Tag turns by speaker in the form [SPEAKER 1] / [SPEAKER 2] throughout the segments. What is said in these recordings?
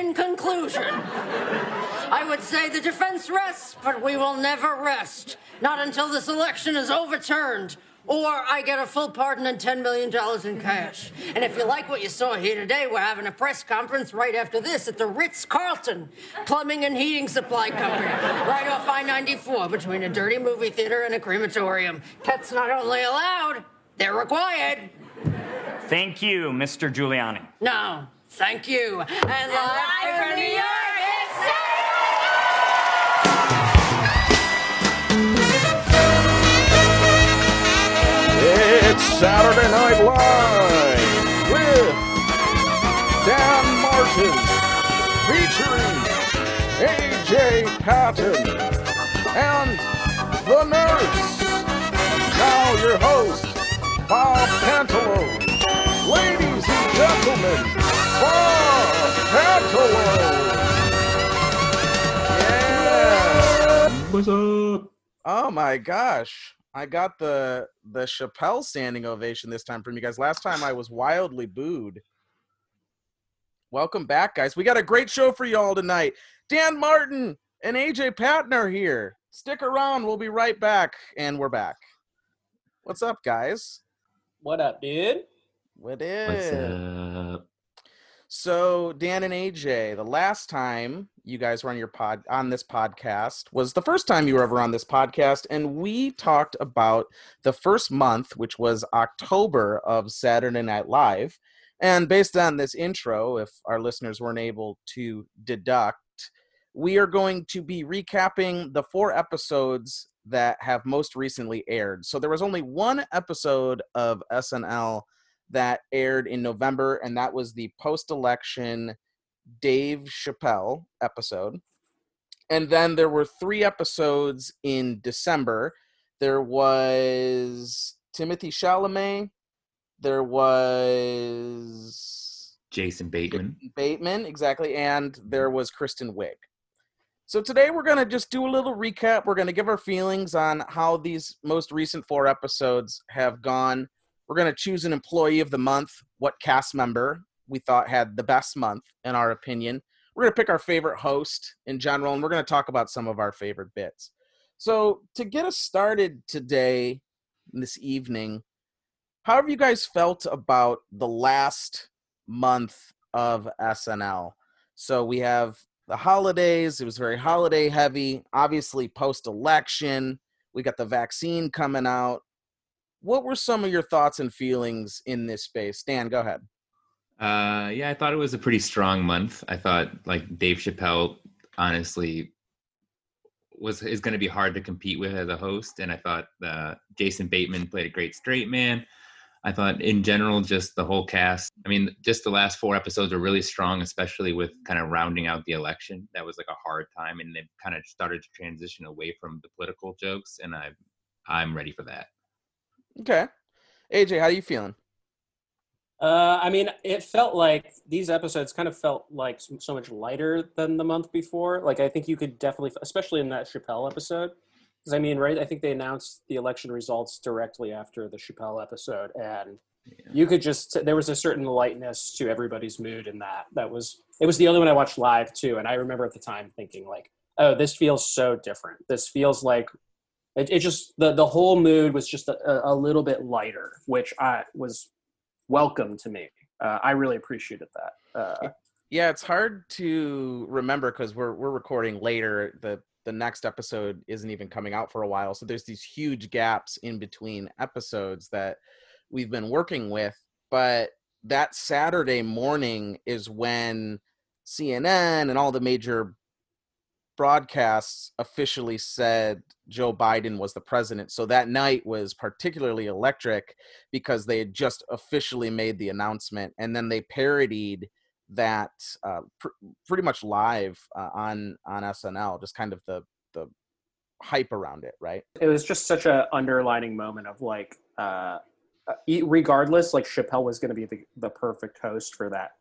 [SPEAKER 1] In conclusion, I would say the defense rests, but we will never rest. Not until this election is overturned or I get a full pardon and $10 million in cash. And if you like what you saw here today, we're having a press conference right after this at the Ritz Carlton Plumbing and Heating Supply Company, right off I 94 between a dirty movie theater and a crematorium. Pets not only allowed, they're required.
[SPEAKER 2] Thank you, Mr. Giuliani.
[SPEAKER 1] No, thank you. And live from New York, it's
[SPEAKER 3] It's Saturday Night Live with Dan Martin featuring AJ Patton and the nurse. Now your host, Bob Pantalone. Ladies and gentlemen, Bob Pantalone. Yeah.
[SPEAKER 4] What's up?
[SPEAKER 3] Oh my gosh. I got the the Chappelle standing ovation this time from you guys. Last time I was wildly booed. Welcome back, guys. We got a great show for y'all tonight. Dan Martin and AJ Patton are here. Stick around. We'll be right back. And we're back. What's up, guys?
[SPEAKER 5] What up, dude?
[SPEAKER 3] What
[SPEAKER 4] What's
[SPEAKER 3] is?
[SPEAKER 4] up?
[SPEAKER 3] So Dan and AJ, the last time you guys were on your pod on this podcast was the first time you were ever on this podcast, and we talked about the first month, which was October of Saturday Night Live. And based on this intro, if our listeners weren't able to deduct, we are going to be recapping the four episodes that have most recently aired. So there was only one episode of SNL that aired in November, and that was the post election Dave Chappelle episode. And then there were three episodes in December. There was Timothée Chalamet. There was
[SPEAKER 4] Jason Bateman.
[SPEAKER 3] Bateman, exactly, and there was Kristen Wiig. So today we're going to just do a little recap. We're going to give our feelings on how these most recent four episodes have gone. We're going to choose an employee of the month, what cast member we thought had the best month in our opinion. We're going to pick our favorite host in general and we're going to talk about some of our favorite bits. So, to get us started today this evening, how have you guys felt about the last month of SNL? So, we have the holidays, it was very holiday heavy, obviously post election, we got the vaccine coming out. What were some of your thoughts and feelings in this space? Dan, go ahead.
[SPEAKER 4] Uh, yeah, I thought it was a pretty strong month. I thought like Dave Chappelle, honestly, was is going to be hard to compete with as a host, and I thought uh, Jason Bateman played a great straight man. I thought in general, just the whole cast. I mean, just the last four episodes are really strong, especially with kind of rounding out the election. That was like a hard time, and they kind of started to transition away from the political jokes, and I, I'm ready for that.
[SPEAKER 3] Okay. AJ, how are you feeling?
[SPEAKER 5] Uh, I mean, it felt like these episodes kind of felt like so much lighter than the month before. Like, I think you could definitely, especially in that Chappelle episode, because I mean, right? I think they announced the election results directly after the Chappelle episode, and you could just there was a certain lightness to everybody's mood in that. That was it was the only one I watched live too, and I remember at the time thinking like, oh, this feels so different. This feels like it, it just the the whole mood was just a, a little bit lighter, which I was welcome to me. Uh, I really appreciated that. Uh,
[SPEAKER 3] Yeah, it's hard to remember because we're we're recording later. The the next episode isn't even coming out for a while, so there's these huge gaps in between episodes that we've been working with. But that Saturday morning is when CNN and all the major broadcasts officially said Joe Biden was the president. So that night was particularly electric because they had just officially made the announcement and then they parodied that uh, pr- pretty much live uh, on on SNL, just kind of the the hype around it, right?
[SPEAKER 5] it was just such a underlining moment of like, uh, e- regardless, like Chappelle was going to be the, the perfect host for that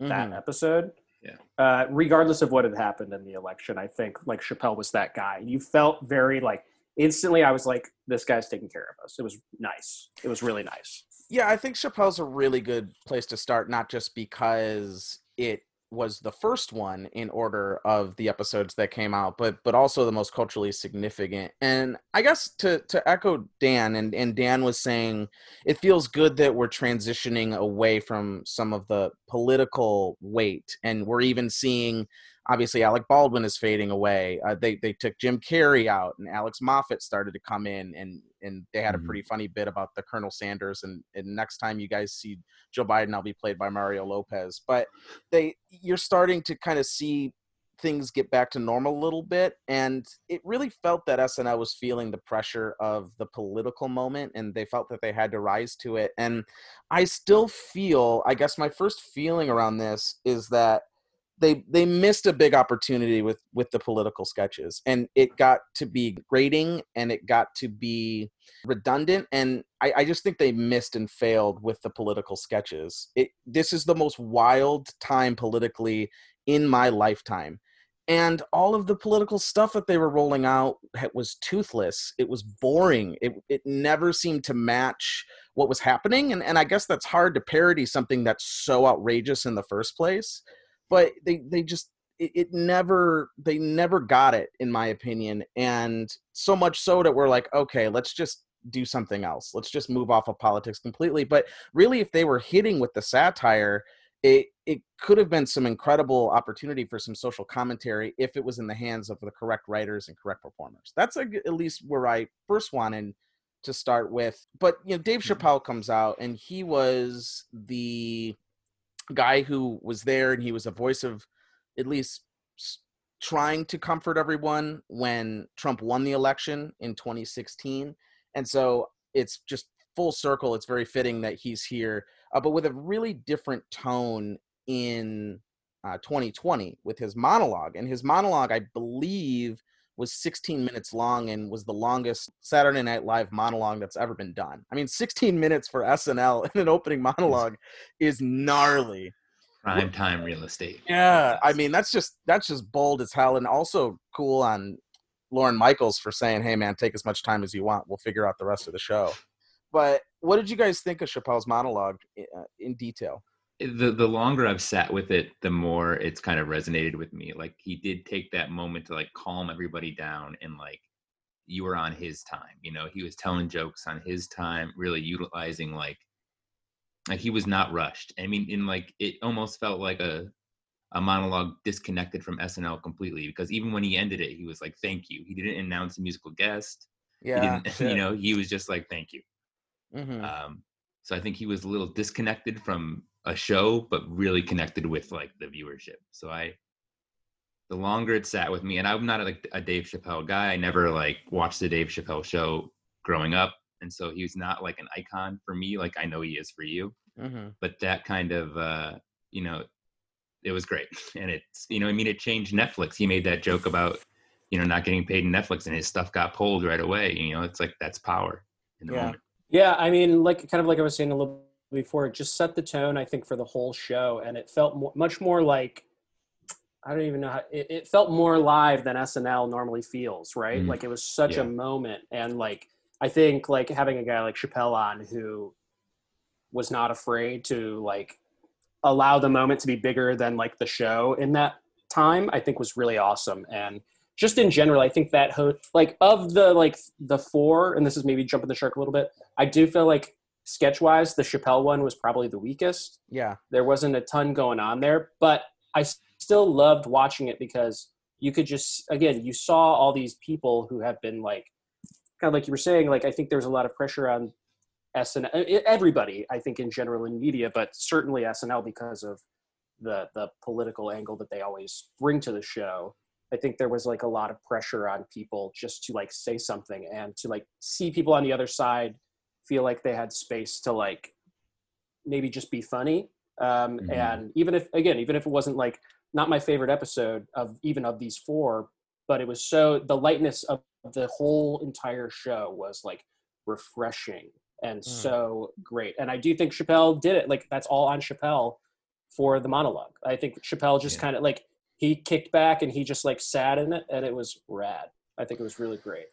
[SPEAKER 5] that
[SPEAKER 3] Mhm.
[SPEAKER 5] episode.
[SPEAKER 4] Yeah.
[SPEAKER 5] Uh, regardless of what had happened in the election, I think like Chappelle was that guy. You felt very like instantly. I was like, this guy's taking care of us. It was nice. It was really nice.
[SPEAKER 3] Yeah, I think Chappelle's a really good place to start, not just because it was the first one in order of the episodes that came out, but but also the most culturally significant. And I guess to to echo Dan and and Dan was saying, it feels good that we're transitioning away from some of the political weight, and we're even seeing obviously Alec Baldwin is fading away. Uh, they they took Jim Carrey out, and Alex Moffat started to come in, and and they had a pretty funny bit about the Colonel Sanders. And, and next time you guys see Joe Biden, I'll be played by Mario Lopez. But they you're starting to kind of see things get back to normal a little bit and it really felt that SNL was feeling the pressure of the political moment and they felt that they had to rise to it and I still feel I guess my first feeling around this is that they they missed a big opportunity with with the political sketches and it got to be grating and it got to be redundant and I, I just think they missed and failed with the political sketches. It this is the most wild time politically in my lifetime and all of the political stuff that they were rolling out was toothless. It was boring. It, it never seemed to match what was happening and, and i guess that's hard to parody something that's so outrageous in the first place but they they just it, it never they never got it in my opinion and so much so that we're like okay let's just do something else. Let's just move off of politics completely. But really if they were hitting with the satire it it could have been some incredible opportunity for some social commentary if it was in the hands of the correct writers and correct performers. That's a, at least where i first wanted to start with. But you know dave mm-hmm. chappelle comes out and he was the guy who was there and he was a voice of at least trying to comfort everyone when Trump won the election in 2016 and so it's just full circle it's very fitting that he's here uh, but with a really different tone in uh, 2020 with his monologue. And his monologue i believe was 16 minutes long and was the longest Saturday Night Live monologue that's ever been done. I mean, 16 minutes for SNL in an opening monologue is gnarly.
[SPEAKER 4] Prime time real estate.
[SPEAKER 3] Yeah, I mean that's just that's just bold as hell, and also cool on Lorne Michaels for saying, "Hey, man, take as much time as you want. We'll figure out the rest of the show." But what did you guys think of Chappelle's monologue uh, in detail?
[SPEAKER 4] The the longer I've sat with it, the more it's kind of resonated with me. Like he did take that moment to like calm everybody down and like you were on his time. You know, he was telling jokes on his time, really utilizing like like he was not rushed. I mean, in like it almost felt like a a monologue disconnected from SNL completely because even when he ended it, he was like, "Thank you." He didn't announce a musical guest.
[SPEAKER 3] Yeah,
[SPEAKER 4] didn't, you know, he was just like, "Thank you."
[SPEAKER 3] hmm
[SPEAKER 4] Um, so I think he was a little disconnected from a show, but really connected with like the viewership. So I, the longer it sat with me, and I'm not like a Dave Chappelle guy. I never like watched the Dave Chappelle show growing up, and so he's not like an icon for me, like I know he is for you.
[SPEAKER 3] hmm
[SPEAKER 4] But that kind of, uh, you know, it was great, and it's you know, I mean, it changed Netflix. He made that joke about you know not getting paid in Netflix, and his stuff got pulled right away. You know, it's like that's power in the
[SPEAKER 3] Yeah.
[SPEAKER 4] moment.
[SPEAKER 5] Yeah, I mean, like kind of like I was saying a little before, it just set the tone, I think, for the whole show, and it felt much more like I don't even know how it, it felt more live than SNL normally feels, right?
[SPEAKER 4] Mhm.
[SPEAKER 5] Like it was such
[SPEAKER 4] Yeah.
[SPEAKER 5] a moment, and like I think like having a guy like Chappelle on who was not afraid to like allow the moment to be bigger than like the show in that time, I think was really awesome, and just in general, I think that ho- like of the like the four, and this is maybe jumping the shark a little bit. I do feel like sketch wise, the Chappelle one was probably the weakest.
[SPEAKER 3] Yeah,
[SPEAKER 5] There wasn't a ton going on there, but I still loved watching it because you could just again you saw all these people who have been like kind of like you were saying like I think there was a lot of pressure on SNL everybody I think in general in media, but certainly SNL because of the the political angle that they always bring to the show. I think there was like a lot of pressure on people just to like say something and to like see people on the other side feel like they had space to like maybe just be funny. Um,
[SPEAKER 4] Mhm.
[SPEAKER 5] And even if, again, even if it wasn't like not my favorite episode of even of these four, but it was so the lightness of the whole entire show was like refreshing and so great. And I do think Chappelle did it. Like that's all on Chappelle for the monologue. I think Chappelle just
[SPEAKER 4] Yeah.
[SPEAKER 5] kind of like he kicked back and he just like sat in it and it was rad. I think it was really great.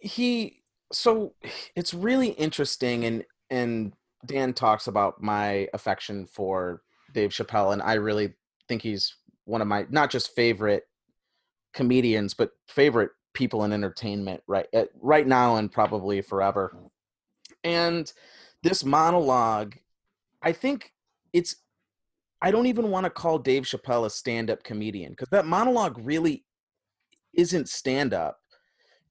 [SPEAKER 3] he. So it's really interesting, and and Dan talks about my affection for Dave Chappelle, and I really think he's one of my not just favorite comedians, but favorite people in entertainment right at, right now and probably forever. And this monologue, I think it's I don't even want to call Dave Chappelle a stand-up comedian because that monologue really isn't stand-up.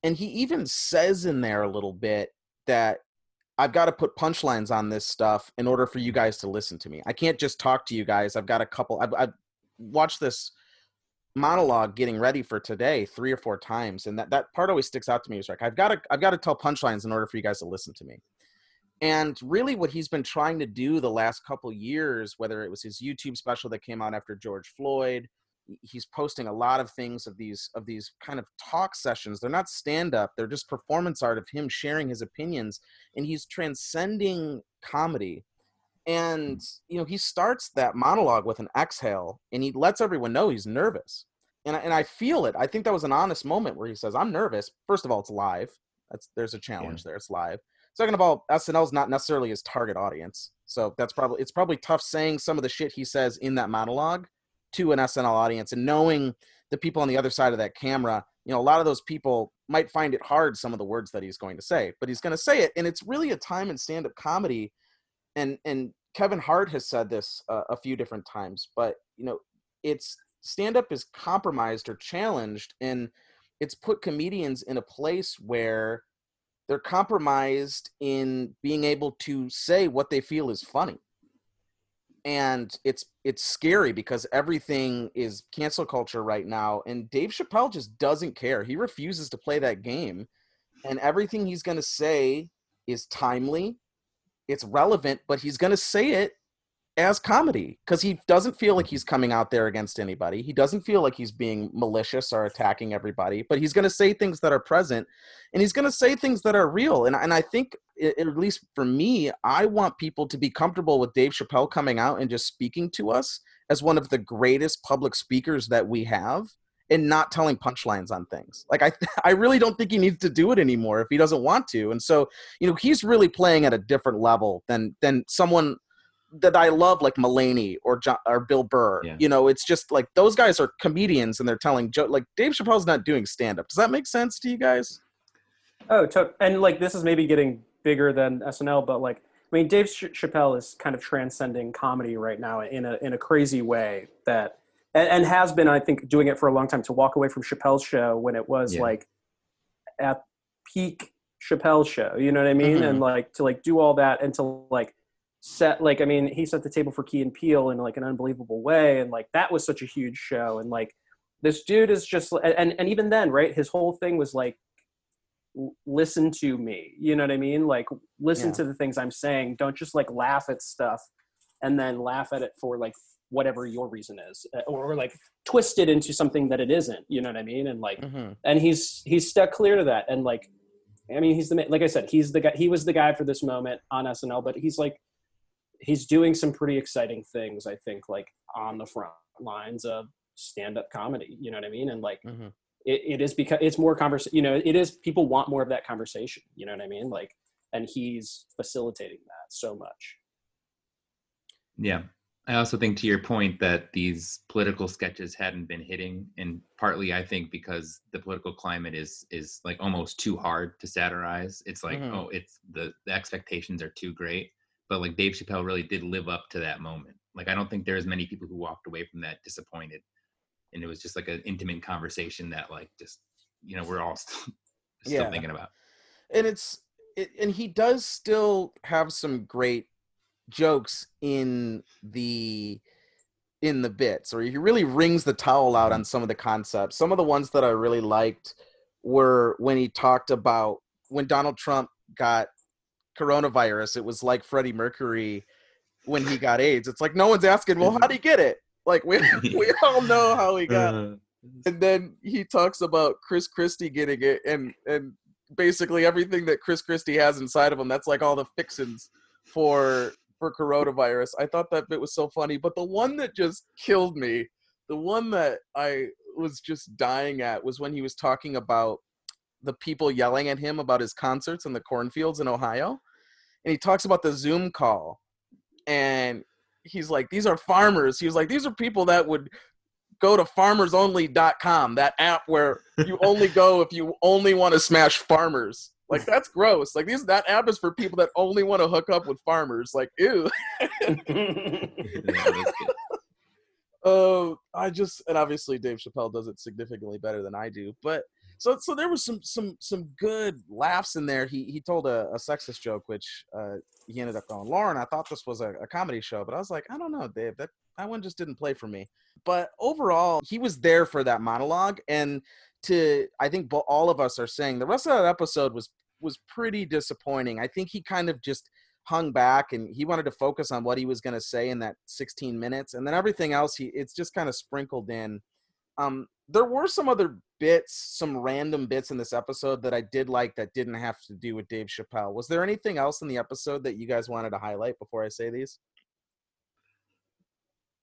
[SPEAKER 3] And he even says in there a little bit that I've got to put punchlines on this stuff in order for you guys to listen to me. I can't just talk to you guys. I've got a couple. I've, I've watched this monologue getting ready for today three or four times, and that, that part always sticks out to me. Is like I've got to I've got to tell punchlines in order for you guys to listen to me. And really, what he's been trying to do the last couple years, whether it was his YouTube special that came out after George Floyd, he's posting a lot of things of these of these kind of talk sessions. They're not stand up they're just performance art of him sharing his opinions and he's transcending comedy. And mm. you know he starts that monologue with an exhale and he lets everyone know he's nervous. And I, and I feel it. I think that was an honest moment where he says i'm nervous. First of all it's live. That's there's a challenge yeah. there. It's live. Second of all snl's not necessarily his target audience. So that's probably it's probably tough saying some of the shit he says in that monologue to an SNL audience and knowing the people on the other side of that camera, you know, a lot of those people might find it hard some of the words that he's going to say, but he's going to say it and it's really a time in stand-up comedy. And and Kevin Hart has said this uh, a few different times, but you know, it's stand-up is compromised or challenged and it's put comedians in a place where they're compromised in being able to say what they feel is funny and it's it's scary because everything is cancel culture right now and Dave Chappelle just doesn't care. He refuses to play that game and everything he's going to say is timely. It's relevant, but he's going to say it as comedy because he doesn't feel like he's coming out there against anybody. He doesn't feel like he's being malicious or attacking everybody, but he's going to say things that are present and he's going to say things that are real. And, and I think, at least for me, I want people to be comfortable with Dave Chappelle coming out and just speaking to us as one of the greatest public speakers that we have and not telling punchlines on things. Like I I really don't think he needs to do it anymore if he doesn't want to. And so, you know, he's really playing at a different level than than someone that I love, like Mulaney or John, or Bill Burr. Yeah. You know, it's just like those guys are comedians and they're telling joke. Like Dave Chappelle's not doing stand up. Does that make sense to you guys?
[SPEAKER 5] Oh, to- and like this is maybe getting bigger than SNL, but like I mean, Dave Ch- Chappelle is kind of transcending comedy right now in a in a crazy way that and, and, has been, I think, doing it for a long time. To walk away from Chappelle's show when it was yeah. like at peak Chappelle show, you know what I mean, mm-hmm. and like to like do all that and to like set like I mean he set the table for Key and Peele in like an unbelievable way and like that was such a huge show and like this dude is just and and even then right his whole thing was like listen to me you know what I mean like listen yeah. to the things I'm saying don't just like laugh at stuff and then laugh at it for like whatever your reason is uh, or, or like twist it into something that it isn't you know what I mean and like mm-hmm. and he's he's stuck clear to that and like I mean, he's the like I said, he's the guy. He was the guy for this moment on SNL, but he's like he's doing some pretty exciting things i think like on the front lines of stand-up comedy you know what i mean? And like mm-hmm. it, it is because it's more conversation you know it is people want more of that conversation you know what i mean? Like and he's facilitating that so much.
[SPEAKER 4] Yeah. I also think to your point that these political sketches hadn't been hitting and partly i think because the political climate is is like almost too hard to satirize. It's like mm-hmm. oh it's the the expectations are too great but like Dave Chappelle really did live up to that moment. Like I don't think there's many people who walked away from that disappointed, and it was just like an intimate conversation that like just you know we're all still, still yeah. thinking about.
[SPEAKER 3] And it's it, and he does still have some great jokes in the in the bits or he really wrings the towel out mm-hmm. on some of the concepts some of the ones that i really liked were when he talked about when donald trump got coronavirus, it was like Freddie Mercury when he got AIDS. It's like no one's asking, well, how did he get it? Like we we all know how he got. Uh, and then he talks about Chris Christie getting it, and and basically everything that Chris Christie has inside of him. That's like all the fixins for for coronavirus. I thought that bit was so funny, but the one that just killed me, the one that I was just dying at was when he was talking about the people yelling at him about his concerts in the cornfields in Ohio and he talks about the Zoom call, and he's like these are farmers. He was like these are people that would go to farmersonly.com, that app where you only go if you only want to smash farmers. Like that's gross. Like these that app is for people that only want to hook up with farmers. Like ew.
[SPEAKER 4] That was good.
[SPEAKER 3] Oh, I just and obviously Dave Chappelle does it significantly better than I do. But so so there was some some some good laughs in there. He he told a, a sexist joke, which uh, he ended up going, Lorne. I thought this was a, a comedy show, but I was like, I don't know, Dave. That that one just didn't play for me. But overall, he was there for that monologue, and to I think all of us are saying the rest of that episode was was pretty disappointing. I think he kind of just hung back and he wanted to focus on what he was going to say in that 16 minutes and then everything else he it's just kind of sprinkled in um there were some other bits some random bits in this episode that i did like that didn't have to do with dave chappelle was there anything else in the episode that you guys wanted to highlight before i say these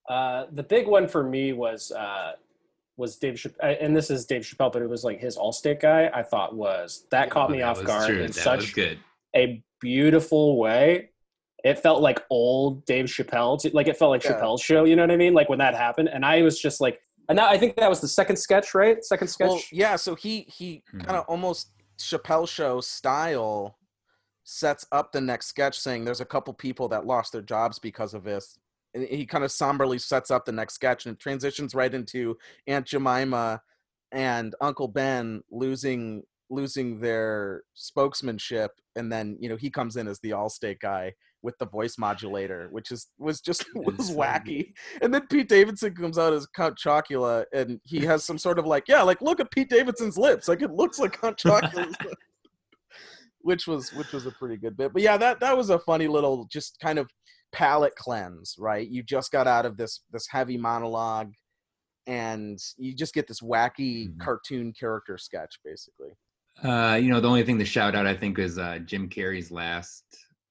[SPEAKER 5] Uh, the big one for me was uh, was Dave Chappelle, and this is Dave Chappelle, but it was like his Allstate guy. I thought was that caught me
[SPEAKER 4] That
[SPEAKER 5] off guard
[SPEAKER 4] true.
[SPEAKER 5] in
[SPEAKER 4] That was
[SPEAKER 5] such
[SPEAKER 4] good.
[SPEAKER 5] a beautiful way. It felt like old Dave Chappelle, to, like it felt like
[SPEAKER 3] Yeah.
[SPEAKER 5] Chappelle's show. You know what I mean? Like when that happened, and I was just like, and now I think that was the second sketch, right? Second sketch.
[SPEAKER 3] well yeah so he he hmm. kind of almost chappelle show style sets up the next sketch saying there's a couple people that lost their jobs because of this and he kind of somberly sets up the next sketch and it transitions right into aunt jemima and uncle ben losing losing their spokesmanship and then you know he comes in as the allstate guy with the voice modulator which is was just was wacky and then Pete Davidson comes out as Count Chocula, and he has some sort of like, yeah, like look at Pete Davidson's lips, like it looks like Count Chocula's which was which was a pretty good bit. But yeah, that that was a funny little just kind of palate cleanse, right? You just got out of this this heavy monologue, and you just get this wacky
[SPEAKER 4] Mhm.
[SPEAKER 3] cartoon character sketch, basically.
[SPEAKER 4] Uh, you know, the only thing to shout out, I think, is uh, Jim Carrey's last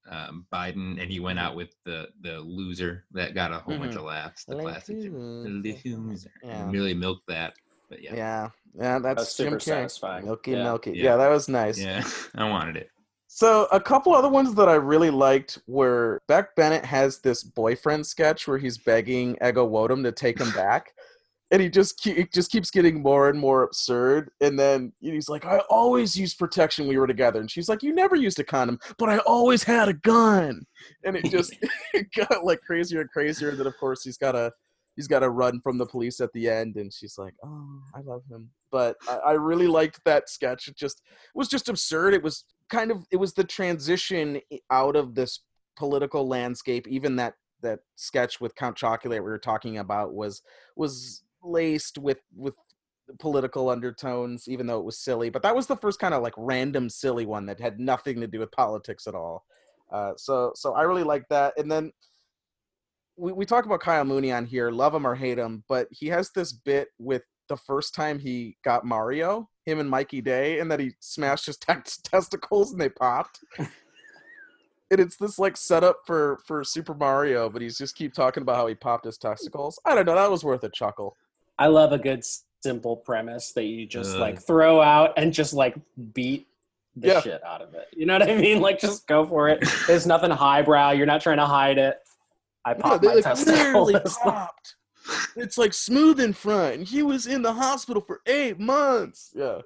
[SPEAKER 4] um, Biden, and he went
[SPEAKER 3] Mm-hmm.
[SPEAKER 4] out with the the loser that got a whole bunch
[SPEAKER 3] Mhm.
[SPEAKER 4] of laughs. The classic Jim, the
[SPEAKER 3] Loser.
[SPEAKER 4] loser.
[SPEAKER 3] Yeah.
[SPEAKER 4] Really milked that. But yeah,
[SPEAKER 3] Yeah, yeah, that's,
[SPEAKER 5] That's
[SPEAKER 3] Jim
[SPEAKER 5] super
[SPEAKER 3] Carrey.
[SPEAKER 5] satisfying.
[SPEAKER 3] Milky,
[SPEAKER 5] Yeah.
[SPEAKER 3] milky. Yeah.
[SPEAKER 4] Yeah.
[SPEAKER 3] that was nice.
[SPEAKER 4] yeah, I wanted it.
[SPEAKER 3] So a couple other ones that I really liked were Beck Bennett has this boyfriend sketch where he's begging Ego Nwodim to take him back, and he just keep, it just keeps getting more and more absurd. And then he's like, "I always used protection when we were together," and she's like, "You never used a condom, but I always had a gun." And it just it got like crazier and crazier. And then of course he's got to he's got to run from the police at the end, and she's like, "Oh, I love him." But I, I really liked that sketch. It just it was just absurd. It was kind of it was the transition out of this political landscape. Even that that sketch with Count Chocula we were talking about was was laced with with political undertones, even though it was silly. But that was the first kind of like random silly one that had nothing to do with politics at all. Uh, so so I really like that. And then we, we talk about Kyle Mooney on here, love him or hate him, but he has this bit with the first time he got Mario, him and Mikey Day, and that he smashed his tex- testicles and they popped. and it's this like setup for for Super Mario, but he's just keep talking about how he popped his testicles. I don't know, that was worth a chuckle.
[SPEAKER 5] I love a good simple premise that you just
[SPEAKER 4] Ugh.
[SPEAKER 5] like throw out and just like beat the
[SPEAKER 3] Yeah.
[SPEAKER 5] shit out of it. You know what I mean? Like just go for it. There's nothing highbrow. You're not trying to hide it. I
[SPEAKER 3] Yeah,
[SPEAKER 5] popped
[SPEAKER 3] they
[SPEAKER 5] my
[SPEAKER 3] like
[SPEAKER 5] testicles.
[SPEAKER 3] popped. It's like smooth in front, he was in the hospital for eight months. Yeah,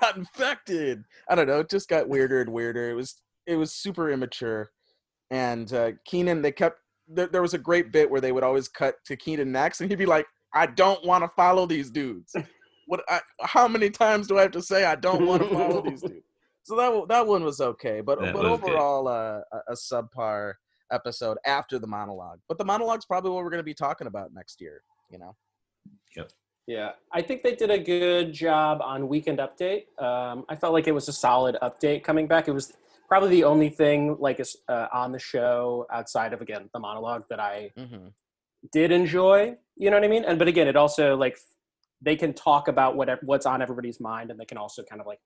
[SPEAKER 3] got infected. I don't know. It just got weirder and weirder. It was it was super immature. And uh, Kenan, they kept there, there was a great bit where they would always cut to Kenan next, and he'd be like, "I don't want to follow these dudes. What? I, how many times do I have to say I don't want to follow these dudes?" So that one- that one was okay, but
[SPEAKER 4] That
[SPEAKER 3] but overall, uh, a, a subpar episode after the monologue. But the monologue's probably what we're going to be talking about next year. You know. Yep.
[SPEAKER 5] Yeah, I think they did a good job on Weekend Update. Um, I felt like it was a solid update coming back. It was probably the only thing like uh, on the show outside of again the monologue that I
[SPEAKER 3] Mm-hmm.
[SPEAKER 5] Did enjoy. You know what I mean? And but again, it also like they can talk about what what's on everybody's mind, and they can also kind of like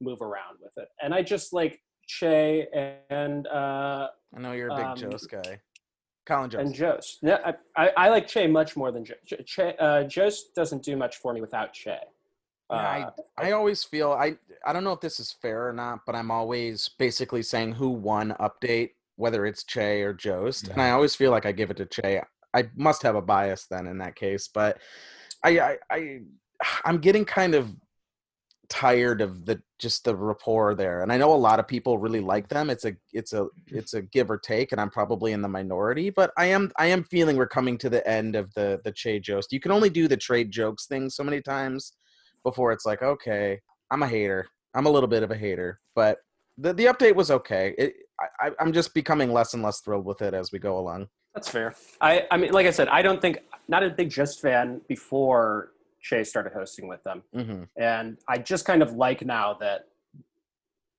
[SPEAKER 5] move around with it. And I just like Che and uh,
[SPEAKER 3] I know you're a big
[SPEAKER 5] Um,
[SPEAKER 3] Jost guy. Colin Jost.
[SPEAKER 5] and Jost. Yeah, I, I, I like Che much more than Jost. Che, uh, Jost doesn't do much for me without Che.
[SPEAKER 3] Yeah, I-
[SPEAKER 5] Uh,
[SPEAKER 3] I always feel I I don't know if this is fair or not, but I'm always basically saying who won update, whether it's Che or Jost, and I always feel like I give it to Che I must have a bias then in that case. But I, I, I I'm getting kind of tired of the just the rapport there and i know a lot of people really like them it's a it's a mm-hmm. it's a give or take and i'm probably in the minority but i am i am feeling we're coming to the end of the the che jost. You can only do the trade jokes thing so many times before it's like okay i'm a hater. I'm a little bit of a hater but the the update was okay. It, I, i'm just becoming less and less thrilled with it as we go along
[SPEAKER 5] That's fair. I, I mean, like I said, I don't think not a big Jost fan before Che started hosting with them,
[SPEAKER 3] hmm
[SPEAKER 5] and I just kind of like now that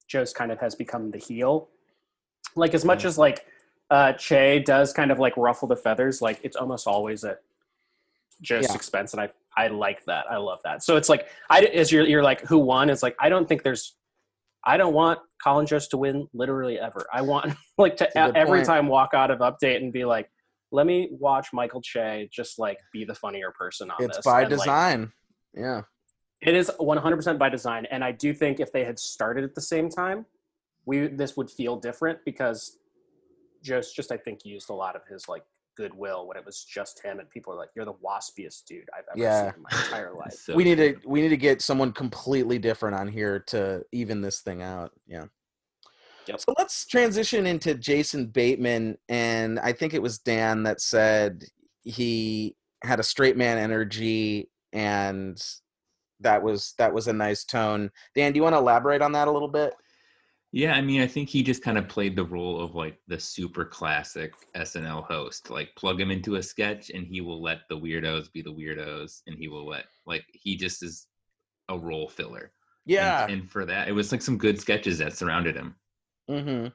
[SPEAKER 5] Joe's kind of has become the heel. Like as much
[SPEAKER 3] Yeah.
[SPEAKER 5] as like uh, Che does kind of like ruffle the feathers, like it's almost always at Jost's
[SPEAKER 3] Yeah.
[SPEAKER 5] expense, and I I like that. I love that. So it's like I as you're you're like who won? It's like I don't think there's. I don't want Colin Jost to win literally ever. I want like to
[SPEAKER 3] a
[SPEAKER 5] every
[SPEAKER 3] point.
[SPEAKER 5] time walk out of update and be like, let me watch Michael Che just like be the funnier person on
[SPEAKER 3] it's
[SPEAKER 5] this.
[SPEAKER 3] It's by
[SPEAKER 5] And, like,
[SPEAKER 3] design yeah
[SPEAKER 5] it is 100% by design, and I do think if they had started at the same time, we this would feel different because just just I think used a lot of his like goodwill when it was just him, and people are like, "You're the waspiest dude I've ever
[SPEAKER 3] Yeah.
[SPEAKER 5] seen in my entire life."
[SPEAKER 4] So
[SPEAKER 3] we need to we need to get someone completely different on here to even this thing out. Yeah.
[SPEAKER 5] Yep.
[SPEAKER 3] So let's transition into Jason Bateman, and I think it was Dan that said he had a straight man energy, and that was that was a nice tone. Dan, do you want to elaborate on that a little bit?
[SPEAKER 4] Yeah, I mean, I think he just kind of played the role of like the super classic SNL host. Like, plug him into a sketch, and he will let the weirdos be the weirdos, and he will let like he just is a role filler.
[SPEAKER 3] Yeah.
[SPEAKER 4] and, for that, it was like some good sketches that surrounded him.
[SPEAKER 3] hmm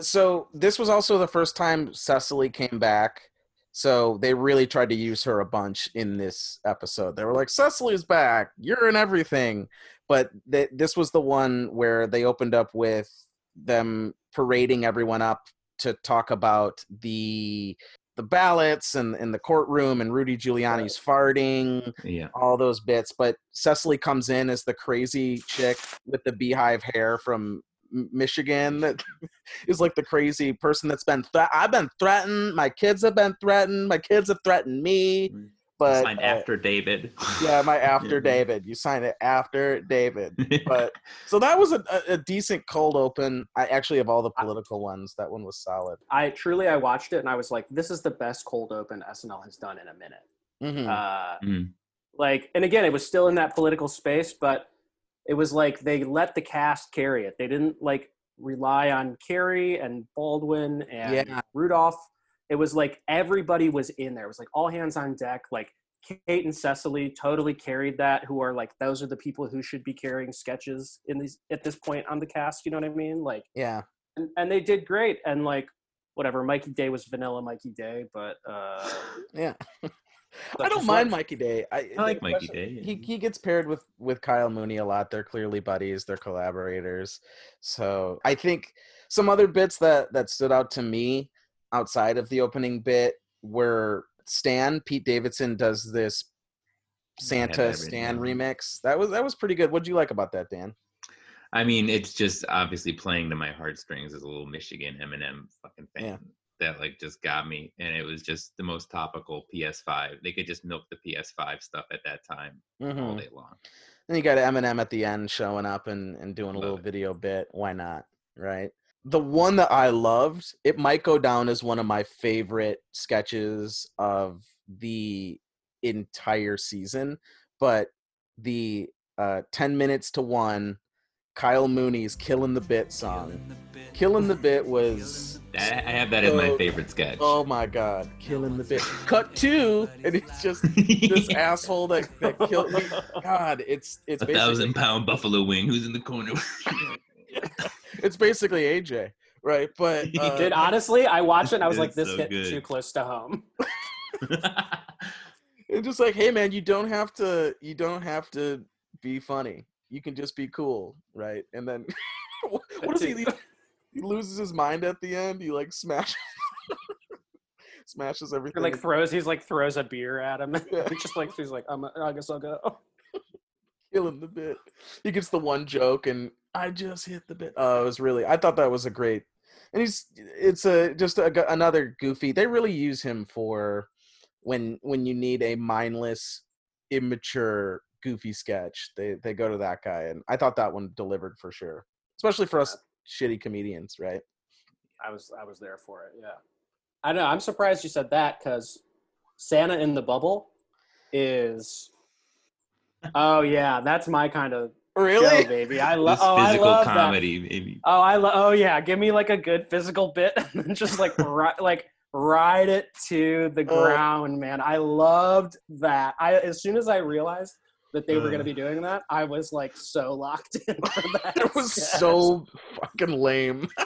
[SPEAKER 3] So this was also the first time Cecily came back. So they really tried to use her a bunch in this episode. They were like, "Cecily's back. You're in everything." But th- this was the one where they opened up with them parading everyone up to talk about the the ballots and in the courtroom and Rudy Giuliani's farting
[SPEAKER 4] Yeah,
[SPEAKER 3] all those bits. But Cecily comes in as the crazy chick with the beehive hair from Michigan that is like the crazy person that's been thre- I've been threatened. My kids have been threatened. My kids have threatened me. But
[SPEAKER 4] signed
[SPEAKER 3] uh,
[SPEAKER 4] after David.
[SPEAKER 3] yeah, my after David. You signed it after David. But so that was a, a, a decent cold open. I actually of all the political ones, that one was solid.
[SPEAKER 5] I truly I watched it and I was like, "This is the best cold open SNL has done in a minute."
[SPEAKER 3] hmm
[SPEAKER 5] Uh,
[SPEAKER 4] Mm.
[SPEAKER 5] like and again it was still in that political space but it was like they let the cast carry it they didn't like rely on Carrey and Baldwin and
[SPEAKER 3] Yeah.
[SPEAKER 5] Rudolph it was like everybody was in there it was like all hands on deck like Kate and Cecily totally carried that who are like those are the people who should be carrying sketches in these at this point on the cast you know what I mean like
[SPEAKER 3] Yeah.
[SPEAKER 5] and, and they did great and like whatever Mikey Day was vanilla Mikey Day but uh
[SPEAKER 3] Yeah. I don't mind. Mikey Day. I,
[SPEAKER 4] I like Mikey
[SPEAKER 3] question-
[SPEAKER 4] Day.
[SPEAKER 3] He he gets paired with with Kyle Mooney a lot. They're clearly buddies. They're collaborators. So I think some other bits that that stood out to me outside of the opening bit were Stan Pete Davidson does this Santa Stan remix. That was that was pretty good. What would you like about that, Dan?
[SPEAKER 4] I mean, it's just obviously playing to my heartstrings as a little Michigan Eminem fucking thing
[SPEAKER 3] Yeah.
[SPEAKER 4] That like just got me, and it was just the most topical PS5. They could just milk the PS5 stuff at that time all
[SPEAKER 3] Mm-hmm.
[SPEAKER 4] day long.
[SPEAKER 3] Then you got Eminem at the end showing up and, and doing a
[SPEAKER 4] Love
[SPEAKER 3] little
[SPEAKER 4] it.
[SPEAKER 3] video bit. Why not? Right. The one that I loved, it might go down as one of my favorite sketches of the entire season, but the uh, 10 minutes to one, Kyle Mooney's Killing the Bit song. Killing the Bit was,
[SPEAKER 4] I I have that as my favorite sketch.
[SPEAKER 3] oh my God, Killing the Bit. Cut two, and it's just this asshole that, that killed me. God, it's, it's
[SPEAKER 4] a thousand pound buffalo wing. Who's in the corner?
[SPEAKER 3] it's basically AJ, right? But uh,
[SPEAKER 5] Dude, honestly, I watched it and I was like, this
[SPEAKER 4] so
[SPEAKER 5] hit
[SPEAKER 4] good.
[SPEAKER 5] too close to home.
[SPEAKER 3] it's just like, hey man, you don't have to, you don't have to be funny. You can just be cool, right? And then what does he? He he loses his mind at the end. He like smashes, smashes
[SPEAKER 5] Or
[SPEAKER 3] everything.
[SPEAKER 5] like throws, he's like throws a beer at him.
[SPEAKER 3] Yeah.
[SPEAKER 5] just like, he's like, I'm, I guess I'll go.
[SPEAKER 3] killing the bit. He gets the one joke, and I just hit the bit. Oh, it was really. I thought that was a great. And he's it's a just a, another goofy. They really use him for when when you need a mindless, immature, goofy sketch, they they go to that guy, and I thought that one delivered for sure, especially for us shitty comedians, right?
[SPEAKER 5] I was I was there for it. Yeah, I know. I'm surprised you said that because Santa in the Bubble is. Oh yeah, that's my kind of
[SPEAKER 3] Really?
[SPEAKER 5] show, baby. I love.
[SPEAKER 4] This
[SPEAKER 5] Oh, I
[SPEAKER 4] physical
[SPEAKER 5] love that.
[SPEAKER 4] comedy, maybe.
[SPEAKER 5] Oh, I love. Oh yeah, give me like a good physical bit, and just like ri- like ride it to the
[SPEAKER 3] Oh.
[SPEAKER 5] ground, man. I loved that. I as soon as I realized that they were going to
[SPEAKER 4] uh.
[SPEAKER 5] be doing that, I was like so locked in. For that
[SPEAKER 3] It was
[SPEAKER 5] sketch.
[SPEAKER 3] so fucking lame.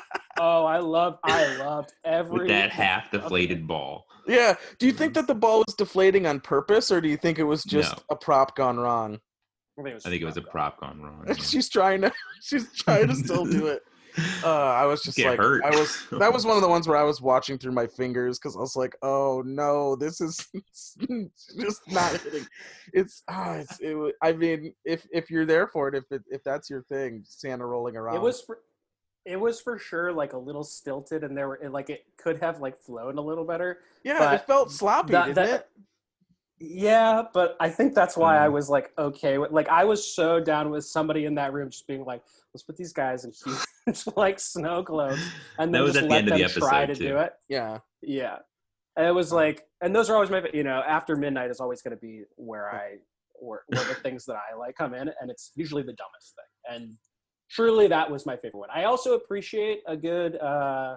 [SPEAKER 5] Oh, I love, I loved every.
[SPEAKER 4] With that half deflated ball.
[SPEAKER 3] Yeah. Do you think mm-hmm. that the ball was deflating on purpose, or do you think it was just
[SPEAKER 4] No.
[SPEAKER 3] a prop gone wrong?
[SPEAKER 5] I think it was,
[SPEAKER 4] I think it was a prop gone wrong. yeah.
[SPEAKER 3] she's trying to. She's trying to still do it. Uh, I was just
[SPEAKER 4] Get
[SPEAKER 3] like,
[SPEAKER 4] hurt.
[SPEAKER 3] I was. That was one of the ones where I was watching through my fingers because I was like, oh no, this is just not hitting. It's ah, it's. It, I mean, if if you're there for it, if it, if that's your thing, Santa rolling around.
[SPEAKER 5] It was for. It was for sure like a little stilted, and there were it, like it could have like flown a little better.
[SPEAKER 3] Yeah, it felt sloppy,
[SPEAKER 5] that-
[SPEAKER 3] didn't
[SPEAKER 5] that-
[SPEAKER 3] it?
[SPEAKER 5] Yeah, but I think that's why I
[SPEAKER 4] Mm.
[SPEAKER 5] was like okay. with- Like I was so down with somebody in that room just being like, let's put these guys in huge like snow globes, and
[SPEAKER 4] That
[SPEAKER 5] then
[SPEAKER 4] was
[SPEAKER 5] just
[SPEAKER 4] at the
[SPEAKER 5] let
[SPEAKER 4] end of
[SPEAKER 5] them
[SPEAKER 4] the
[SPEAKER 5] try
[SPEAKER 4] episode,
[SPEAKER 5] to do it.
[SPEAKER 3] Yeah.
[SPEAKER 5] Yeah, and it was like, and those are always my, you know, after midnight is always going to be where I, where, where the things that I like come in, and it's usually the dumbest thing. And truly, that was my favorite one. I also appreciate a good uh,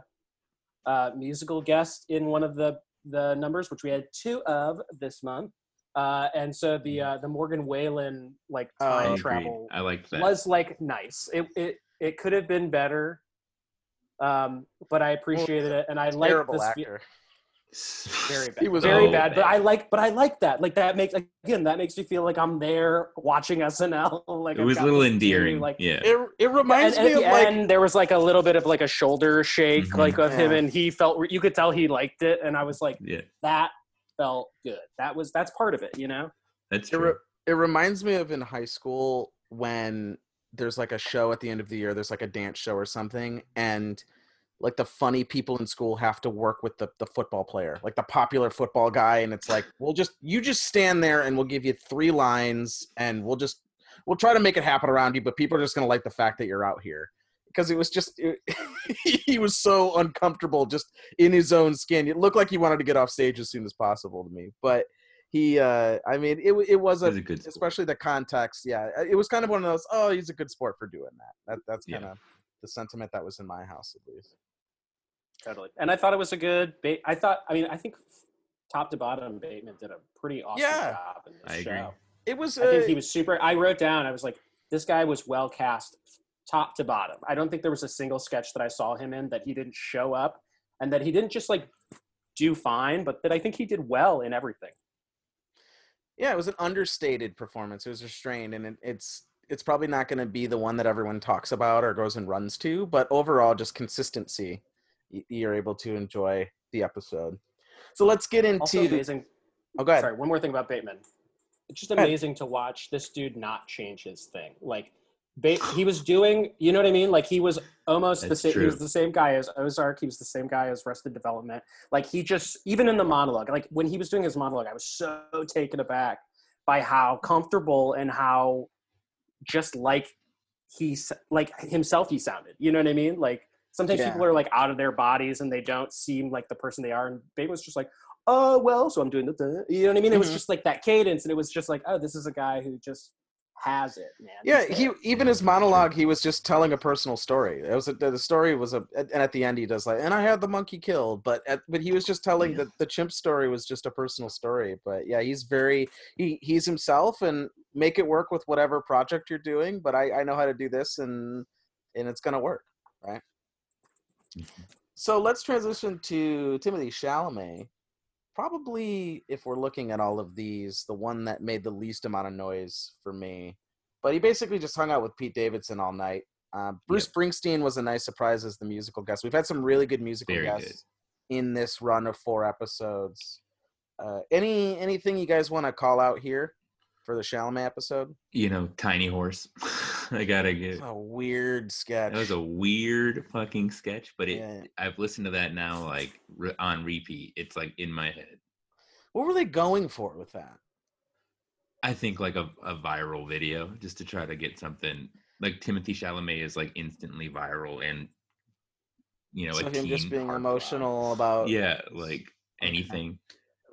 [SPEAKER 5] uh, musical guest in one of the the numbers, which we had two of this month. Uh, and so the uh, the Morgan Wallen like
[SPEAKER 3] Oh,
[SPEAKER 5] time
[SPEAKER 4] Agreed.
[SPEAKER 5] travel
[SPEAKER 4] I liked that.
[SPEAKER 5] was like nice. It it it could have been better, um, but I appreciated it, and I like
[SPEAKER 3] Terrible
[SPEAKER 5] this.
[SPEAKER 3] actor.
[SPEAKER 5] Very bad.
[SPEAKER 3] He was
[SPEAKER 5] very
[SPEAKER 3] so
[SPEAKER 5] bad, but I like, but I like that. Like that makes again that makes me feel like I'm there watching SNL. Like
[SPEAKER 4] it
[SPEAKER 5] I've
[SPEAKER 4] was a little endearing.
[SPEAKER 5] Like
[SPEAKER 4] yeah.
[SPEAKER 3] It it reminds
[SPEAKER 5] and
[SPEAKER 3] me
[SPEAKER 5] at
[SPEAKER 3] of like
[SPEAKER 5] end, there was like a little bit of like a shoulder shake,
[SPEAKER 4] Mhm.
[SPEAKER 5] like of him, and he felt you could tell he liked it, and I was like,
[SPEAKER 4] Yeah.
[SPEAKER 5] that felt good. That was that's part of it, you know.
[SPEAKER 4] That's
[SPEAKER 3] it, re- it reminds me of in high school when there's like a show at the end of the year there's like a dance show or something and like the funny people in school have to work with the, the football player like the popular football guy and it's like we'll just you just stand there and we'll give you three lines and we'll just we'll try to make it happen around you but people are just going to like the fact that you're out here because it was just it, he was so uncomfortable just in his own skin it looked like he wanted to get off stage as soon as possible to me but he uh i mean it, it was
[SPEAKER 4] It
[SPEAKER 3] a
[SPEAKER 4] was a good sport.
[SPEAKER 3] especially the context yeah uh, it was kind of one of those oh he's a good sport for doing that that that's kind of the sentiment that was in my house at least
[SPEAKER 5] Totally. And I thought it was a good. Ba- I thought. I mean, I think top to bottom, Bateman did a pretty awesome
[SPEAKER 3] Yeah.
[SPEAKER 5] job in this
[SPEAKER 4] I agree.
[SPEAKER 5] show.
[SPEAKER 3] it was
[SPEAKER 5] I think
[SPEAKER 3] uh,
[SPEAKER 5] he was super. I wrote down. I was like, this guy was well cast, top to bottom. I don't think there was a single sketch that I saw him in that he didn't show up, and that he didn't just like do fine, but that I think he did well in everything.
[SPEAKER 3] yeah it was an understated performance it was restrained and it, it's it's probably not going to be the one that everyone talks about or goes and runs to but overall just consistency you're able to enjoy the episode so let's get into Also
[SPEAKER 5] amazing.
[SPEAKER 3] oh go ahead
[SPEAKER 5] Sorry, one more thing about Bateman. It's just amazing to watch this dude not change his thing. Like, ba- he was doing, you know what I mean? Like he was almost the same. He was the same guy as Ozark. He was the same guy as Arrested Development. Like he just, even in the monologue, like when he was doing his monologue, I was so taken aback by how comfortable and how just like he's like himself he sounded. You know what I mean? Like sometimes
[SPEAKER 3] Yeah.
[SPEAKER 5] people are like out of their bodies and they don't seem like the person they are. And Bateman was just like, oh well, so I'm doing the, you know what I mean? It was
[SPEAKER 3] Mhm.
[SPEAKER 5] just like that cadence, and it was just like, oh, this is a guy who just has it, man.
[SPEAKER 3] Yeah, he even his monologue, he was just telling a personal story. It was a, the story was a, and at the end he does like, and I had the monkey killed, but at, but he was just telling
[SPEAKER 4] Yeah.
[SPEAKER 3] that the chimp story was just a personal story. But yeah, he's very he he's himself and make it work with whatever project you're doing. But I I know how to do this and and it's gonna work, right?
[SPEAKER 4] Mhm.
[SPEAKER 3] So let's transition to Timothée Chalamet. Probably, if we're looking at all of these, the one that made the least amount of noise for me. But he basically just hung out with Pete Davidson all night. Uh, Bruce Springsteen was a nice surprise as the musical guest. We've had some really good musical
[SPEAKER 4] Very
[SPEAKER 3] guests in this run of four episodes. Uh, any anything you guys want to call out here for the Chalamet episode?
[SPEAKER 4] You know, tiny horse. I gotta get.
[SPEAKER 3] A weird sketch.
[SPEAKER 4] That was a weird fucking sketch, but it.
[SPEAKER 3] Yeah.
[SPEAKER 4] I've listened to that now, like re- on repeat. It's like in my head.
[SPEAKER 3] What were they going for with that?
[SPEAKER 4] I think like a, a viral video just to try to get something like Timothée Chalamet is like instantly viral and you know
[SPEAKER 3] so him just being emotional about
[SPEAKER 4] Yeah, like anything.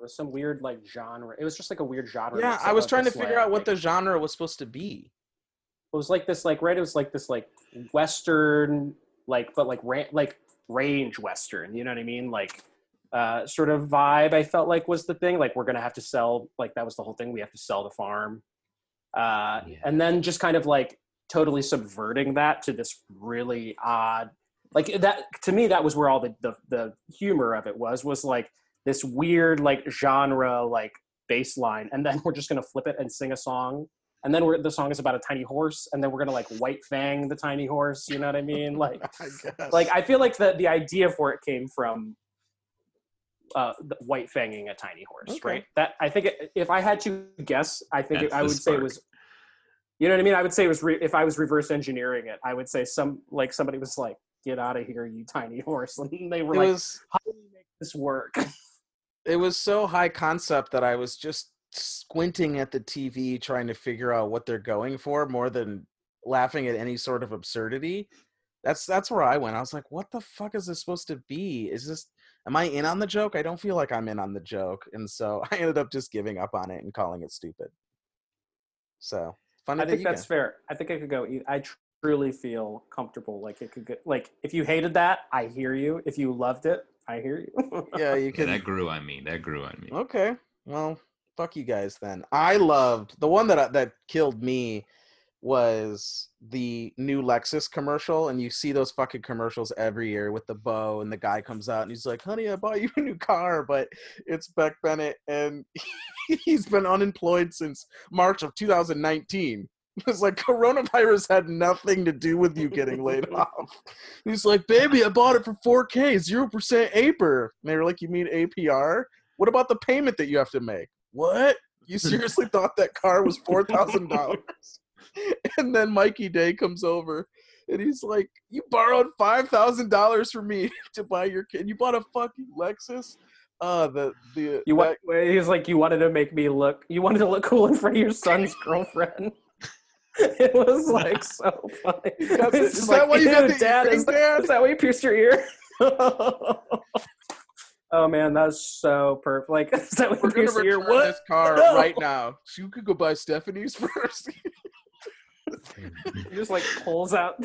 [SPEAKER 5] It was some weird like genre. It was just like a weird genre.
[SPEAKER 3] Yeah, I was trying to figure
[SPEAKER 5] like-
[SPEAKER 3] out what the genre was supposed to be.
[SPEAKER 5] It was like this, like right. It was like this, like western, like but like ra- like range western. You know what I mean? Like uh, sort of vibe. I felt like was the thing. Like we're gonna have to sell. Like that was the whole thing. We have to sell the farm, uh,
[SPEAKER 4] Yeah.
[SPEAKER 5] and then just kind of like totally subverting that to this really odd. Like that to me, that was where all the the, the humor of it was. Was like this weird like genre like bass line, and then we're just gonna flip it and sing a song and then we're the song is about a tiny horse and then we're gonna like white fang the tiny horse you know what i mean? Like
[SPEAKER 3] I
[SPEAKER 5] like i feel like the the idea for it came from uh the white fanging a tiny horse
[SPEAKER 3] Okay.
[SPEAKER 5] right? That i think it, if i had to guess i think it, i would say it was you know what i mean? I would say it was re- if i was reverse engineering it i would say some like somebody was like get out of here you tiny horse and they were
[SPEAKER 3] it
[SPEAKER 5] like
[SPEAKER 3] was
[SPEAKER 5] how do we make this work
[SPEAKER 3] it was so high concept that I was just squinting at the TV trying to figure out what they're going for more than laughing at any sort of absurdity. That's that's where I went. I was like, what the fuck is this supposed to be? Is this am I in on the joke? I don't feel like I'm in on the joke. And so I ended up just giving up on it and calling it stupid. So funny
[SPEAKER 5] I think that's fair. I think I could go. I truly feel comfortable. Like it could get. Like if you hated that, I hear you. If you loved it, I hear you.
[SPEAKER 3] Yeah, you
[SPEAKER 4] Yeah,
[SPEAKER 3] can
[SPEAKER 4] that grew on me. That grew on me.
[SPEAKER 3] Okay. Well, fuck you guys then. I loved the one that that killed me was the new Lexus commercial, and you see those fucking commercials every year with the bow, and the guy comes out and he's like, "Honey, I bought you a new car," but it's Beck Bennett, and he's been unemployed since March of 2019. It's like coronavirus had nothing to do with you getting laid off. He's like, baby, I bought it for 4K, zero percent APR. And they were like, you mean APR? What about the payment that you have to make? What? You seriously thought that car was four thousand dollars? And then Mikey Day comes over and he's like, You borrowed five thousand dollars from me to buy your kid. You bought a fucking Lexus? Uh the the
[SPEAKER 5] you want? He's like, you wanted to make me look. You wanted to look cool in front of your son's girlfriend. it was like so funny.
[SPEAKER 3] got the-
[SPEAKER 5] It's
[SPEAKER 3] is
[SPEAKER 5] just
[SPEAKER 3] that why you got the
[SPEAKER 5] Dad?
[SPEAKER 3] earring,
[SPEAKER 5] Is that,
[SPEAKER 3] Dad?"
[SPEAKER 5] is that why you pierced your ear? oh man, that's so perfect. Like, is that what
[SPEAKER 3] we're
[SPEAKER 5] you
[SPEAKER 3] gonna
[SPEAKER 5] pierced your ear?
[SPEAKER 3] return
[SPEAKER 5] What?
[SPEAKER 3] this car
[SPEAKER 5] No.
[SPEAKER 3] right now. So you could go buy Stephanie's first.
[SPEAKER 5] He just like pulls out,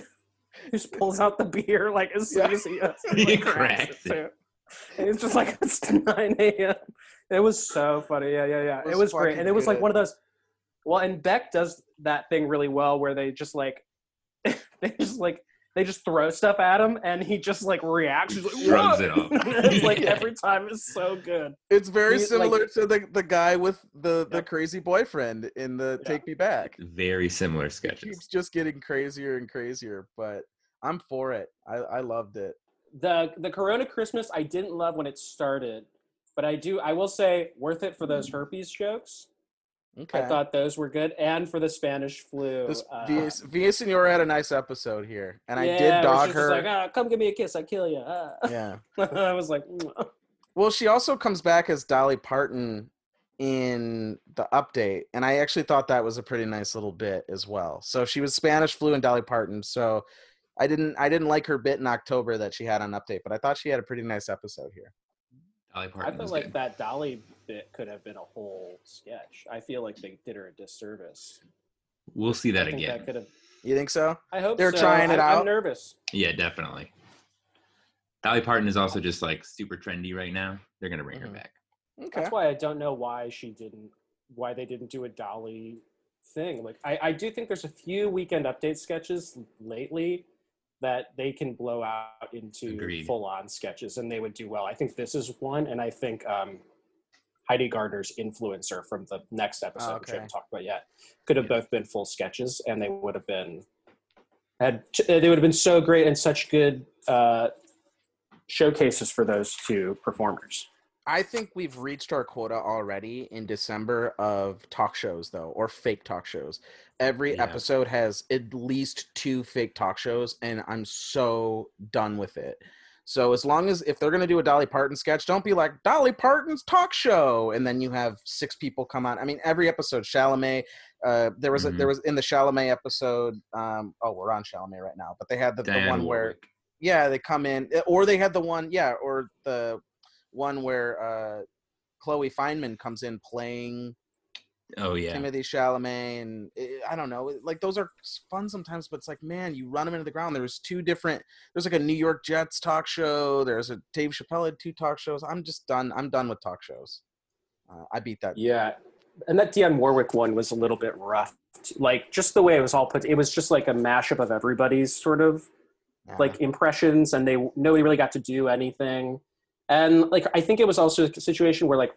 [SPEAKER 5] he just pulls out the beer like as soon
[SPEAKER 3] Yeah.
[SPEAKER 5] as he, as
[SPEAKER 4] He
[SPEAKER 5] like,
[SPEAKER 4] cracks it.
[SPEAKER 5] too. And it's just like it's 9 a.m. It was so funny. Yeah, yeah, yeah.
[SPEAKER 3] It
[SPEAKER 5] It
[SPEAKER 3] was
[SPEAKER 5] was, great,
[SPEAKER 3] fucking
[SPEAKER 5] and it was like
[SPEAKER 3] good.
[SPEAKER 5] one of those. Well, and Beck does that thing really well, where they just like, they just like they just throw stuff at him, and he just like reacts. He's like,
[SPEAKER 4] Shrugs
[SPEAKER 5] "What?"
[SPEAKER 4] it off.
[SPEAKER 5] it's like
[SPEAKER 4] Yeah.
[SPEAKER 5] every time is so good.
[SPEAKER 3] It's very
[SPEAKER 5] He, like-
[SPEAKER 3] similar to the the guy with the the
[SPEAKER 5] Yep.
[SPEAKER 3] crazy boyfriend in the
[SPEAKER 5] Yeah.
[SPEAKER 3] Take Me Back.
[SPEAKER 4] Very similar
[SPEAKER 3] It
[SPEAKER 4] sketches.
[SPEAKER 3] keeps just getting crazier and crazier, but I'm for it. I I loved it.
[SPEAKER 5] the the Corona Christmas I didn't love when it started, but I do I will say worth it for those mm. herpes jokes.
[SPEAKER 3] Okay.
[SPEAKER 5] I thought those were good, and for the Spanish flu.
[SPEAKER 3] this
[SPEAKER 5] uh,
[SPEAKER 3] Villa, Villaseñor had a nice episode here, and I did dog her.
[SPEAKER 5] Like, ah, come give me a kiss, I kill you. Ah.
[SPEAKER 3] yeah.
[SPEAKER 5] I was like.
[SPEAKER 3] Well, she also comes back as Dolly Parton in the update, and I actually thought that was a pretty nice little bit as well. So she was Spanish flu and Dolly Parton. So I didn't I didn't like her bit in October that she had on update, but I thought she had a pretty nice episode here.
[SPEAKER 4] Dolly
[SPEAKER 5] I
[SPEAKER 4] Parton
[SPEAKER 5] felt
[SPEAKER 4] was
[SPEAKER 5] like
[SPEAKER 4] good.
[SPEAKER 5] that Dolly bit could have been a whole sketch. I feel like they did her a disservice.
[SPEAKER 4] We'll see
[SPEAKER 5] I
[SPEAKER 4] that
[SPEAKER 5] think
[SPEAKER 4] again.
[SPEAKER 5] that could have.
[SPEAKER 3] You think so?
[SPEAKER 5] I hope
[SPEAKER 3] They're
[SPEAKER 5] so.
[SPEAKER 3] trying it
[SPEAKER 5] I,
[SPEAKER 3] out?
[SPEAKER 5] I'm nervous.
[SPEAKER 4] Yeah, definitely. Dolly Parton is also just like super trendy right now. They're gonna bring
[SPEAKER 3] Mhm.
[SPEAKER 4] her back.
[SPEAKER 3] Okay.
[SPEAKER 5] That's why I don't know why she didn't, why they didn't do a Dolly thing. Like I, I do think there's a few weekend update sketches lately that they can blow out into full on sketches and they would do well. I think this is one, and I think um, Heidi Gardner's influencer from the next episode, which we haven't talked about yet, could have
[SPEAKER 4] Yeah.
[SPEAKER 5] both been full sketches, and they would have been had they would have been so great and such good uh, showcases for those two performers.
[SPEAKER 3] I think we've reached our quota already in December of talk shows, though, or fake talk shows. Every
[SPEAKER 4] Yeah.
[SPEAKER 3] episode has at least two fake talk shows, and I'm so done with it. So as long as if they're gonna do a Dolly Parton sketch, don't be like Dolly Parton's talk show, and then you have six people come on. I mean, every episode, Chalamet. Uh, there was a,
[SPEAKER 4] Mhm.
[SPEAKER 3] there was in the Chalamet episode. Um, oh, we're on Chalamet right now, but they had the, the one where yeah they come in, or they had the one yeah, or the one where uh, Chloe Fineman comes in playing
[SPEAKER 4] Oh yeah.
[SPEAKER 3] Timothée Chalamet, and eh, I don't know, like those are fun sometimes, but it's like, man, you run them into the ground. There's two different. There's like a New York Jets talk show. There's a Dave Chappelle had two talk shows. I'm just done. I'm done with talk shows. Uh, I beat that.
[SPEAKER 5] Yeah, and that Dionne Warwick one was a little bit rough. Like just the way it was all put, it was just like a mashup of everybody's sort of
[SPEAKER 3] Yeah.
[SPEAKER 5] like impressions, and they nobody really got to do anything. And like I think it was also a situation where like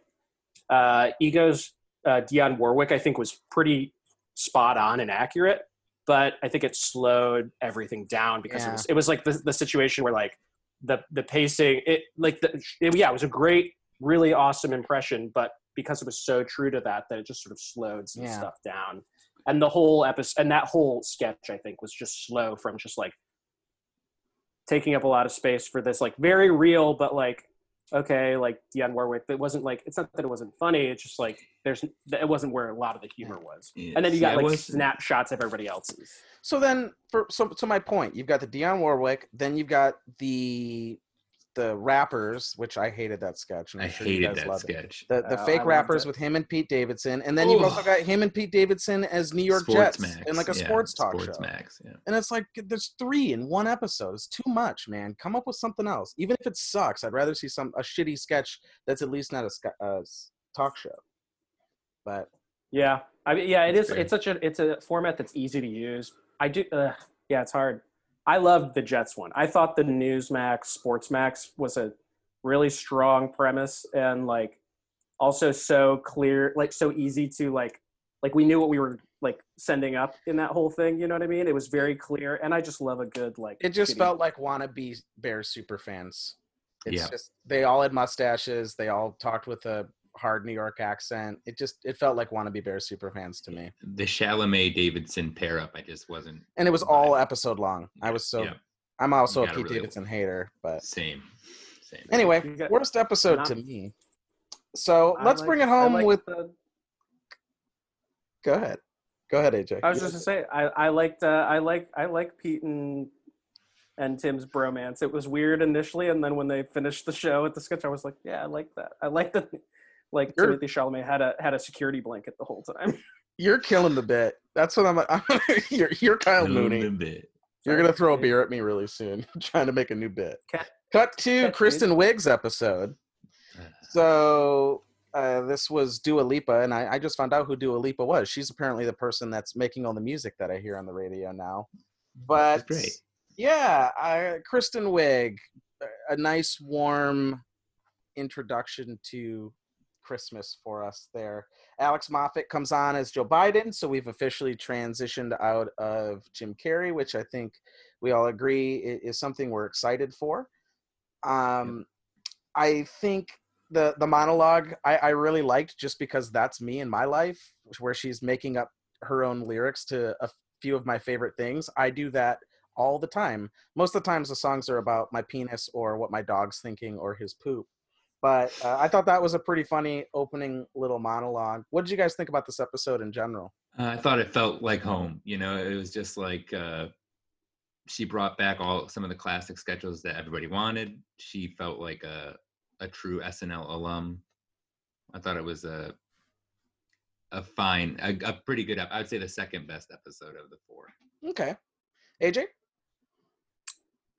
[SPEAKER 5] uh, Ego's uh, Dionne Warwick, I think, was pretty spot on and accurate, but I think it slowed everything down because it was it was like the the situation where like the the pacing it like the it, yeah it was a great really awesome impression, but because it was so true to that that it just sort of slowed some
[SPEAKER 3] Yeah.
[SPEAKER 5] stuff down. And the whole episode and that whole sketch I think was just slow from just like taking up a lot of space for this like very real but like okay like Dionne Warwick it wasn't like it's not that it wasn't funny it's just like there's it wasn't where a lot of the humor was and then you got
[SPEAKER 4] it
[SPEAKER 5] like
[SPEAKER 4] was-
[SPEAKER 5] snapshots of everybody else's
[SPEAKER 3] So then, for so to my point, you've got the Dionne Warwick. Then you've got the the rappers, which I hated that sketch. And
[SPEAKER 4] I
[SPEAKER 3] I'm sure you
[SPEAKER 4] hated
[SPEAKER 3] guys
[SPEAKER 4] that
[SPEAKER 3] loved it.
[SPEAKER 4] sketch.
[SPEAKER 3] The the
[SPEAKER 5] Oh,
[SPEAKER 3] fake
[SPEAKER 5] loved
[SPEAKER 3] rappers
[SPEAKER 5] it.
[SPEAKER 3] with him and Pete Davidson, and then you've also got him and Pete Davidson as New York
[SPEAKER 4] Sports
[SPEAKER 3] Jets
[SPEAKER 4] Max,
[SPEAKER 3] in like a
[SPEAKER 4] yeah,
[SPEAKER 3] sports talk
[SPEAKER 4] Sports
[SPEAKER 3] show.
[SPEAKER 4] Max, yeah.
[SPEAKER 3] And it's like there's three in one episode. It's too much, man. Come up with something else. Even if it sucks, I'd rather see some a shitty sketch that's at least not a, sk- a s- talk show. But
[SPEAKER 5] yeah I mean yeah it is.
[SPEAKER 4] Fair.
[SPEAKER 5] it's such a it's a format that's easy to use I do uh, yeah it's hard I loved the Jets one I thought the Newsmax Sportsmax was a really strong premise and like also so clear like so easy to like like we knew what we were like sending up in that whole thing you know what i mean it was very clear and i just love a good like
[SPEAKER 3] it just
[SPEAKER 5] shitty-
[SPEAKER 3] felt like wannabe Bears super fans. It's
[SPEAKER 4] Yeah.
[SPEAKER 3] just they all had mustaches. They all talked with a hard New York accent. It just it felt like wannabe Bears super fans to me.
[SPEAKER 4] The Chalamet Davidson pair up, I just wasn't
[SPEAKER 3] And it was all
[SPEAKER 4] Right.
[SPEAKER 3] episode long. I was so
[SPEAKER 4] Yeah.
[SPEAKER 3] I'm also a Pete
[SPEAKER 4] really-
[SPEAKER 3] Davidson hater, but
[SPEAKER 4] same. Same.
[SPEAKER 3] anyway,
[SPEAKER 5] got-
[SPEAKER 3] worst episode
[SPEAKER 5] not-
[SPEAKER 3] to me. So
[SPEAKER 5] I
[SPEAKER 3] let's
[SPEAKER 5] like-
[SPEAKER 3] bring it home
[SPEAKER 5] like
[SPEAKER 3] with.
[SPEAKER 5] the-
[SPEAKER 3] Go ahead, go ahead, AJ.
[SPEAKER 5] I was just going to say I, I liked uh, I like I like Pete and and Tim's bromance. It was weird initially, and then when they finished the show at the sketch, I was like, yeah, I like that. I like that. Like
[SPEAKER 3] You're-
[SPEAKER 5] Timothée Chalamet had a had a security blanket the whole time.
[SPEAKER 3] You're killing the bit. That's what I'm. I'm you're you're Kyle
[SPEAKER 4] Little
[SPEAKER 3] Mooney.
[SPEAKER 4] bit.
[SPEAKER 3] You're gonna throw a beer at me really soon, trying to make a new bit.
[SPEAKER 5] Cat-
[SPEAKER 3] Cut to
[SPEAKER 5] Cat
[SPEAKER 3] Kristen Wiig's episode. So uh, this was Dua Lipa, and I, I just found out who Dua Lipa was. She's apparently the person that's making all the music that I hear on the radio now. But
[SPEAKER 4] great.
[SPEAKER 3] yeah, I, Kristen Wiig, a- a nice warm introduction to Christmas for us there. Alex Moffat comes on as Joe Biden, so we've officially transitioned out of Jim Carrey, which I think we all agree is something we're excited for. Um, I think the the monologue I, I really liked just because that's me in my life, where she's making up her own lyrics to a few of my favorite things. I do that all the time. Most of the times, the songs are about my penis or what my dog's thinking or his poop. But uh, I thought that was a pretty funny opening little monologue. What did you guys think about this episode in general?
[SPEAKER 4] Uh, I thought it felt like home. You know, it was just like uh, she brought back all some of the classic sketches that everybody wanted. She felt like a a true SNL alum. I thought it was a a fine, a, a pretty good. ep- I would say the second best episode of the four.
[SPEAKER 3] Okay, AJ.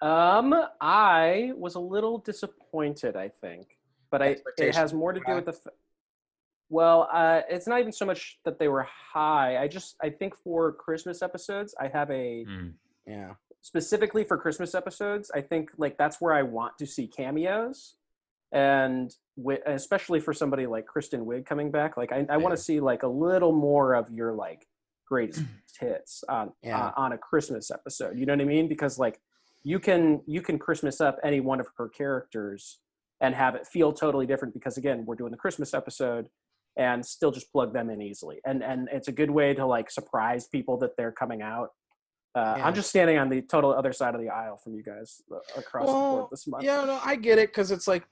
[SPEAKER 5] Um, I was a little disappointed. I think, but I it has more to do with the. f- Well, uh, it's not even so much that they were high. I just I think for Christmas episodes, I have a
[SPEAKER 4] Mm.
[SPEAKER 3] Yeah.
[SPEAKER 5] specifically for Christmas episodes, I think like that's where I want to see cameos, and wi- especially for somebody like Kristen Wiig coming back, like I, I want
[SPEAKER 4] Yeah.
[SPEAKER 5] to see like a little more of your like greatest hits on
[SPEAKER 3] Yeah.
[SPEAKER 5] uh, on a Christmas episode. You know what I mean? Because like you can you can Christmas up any one of her characters and have it feel totally different because again we're doing the Christmas episode and still just plug them in easily and and it's a good way to like surprise people that they're coming out Uh,
[SPEAKER 3] Yeah.
[SPEAKER 5] I'm just standing on the total other side of the aisle from you guys uh, across the board this month.
[SPEAKER 3] Yeah, no, I get it because it's like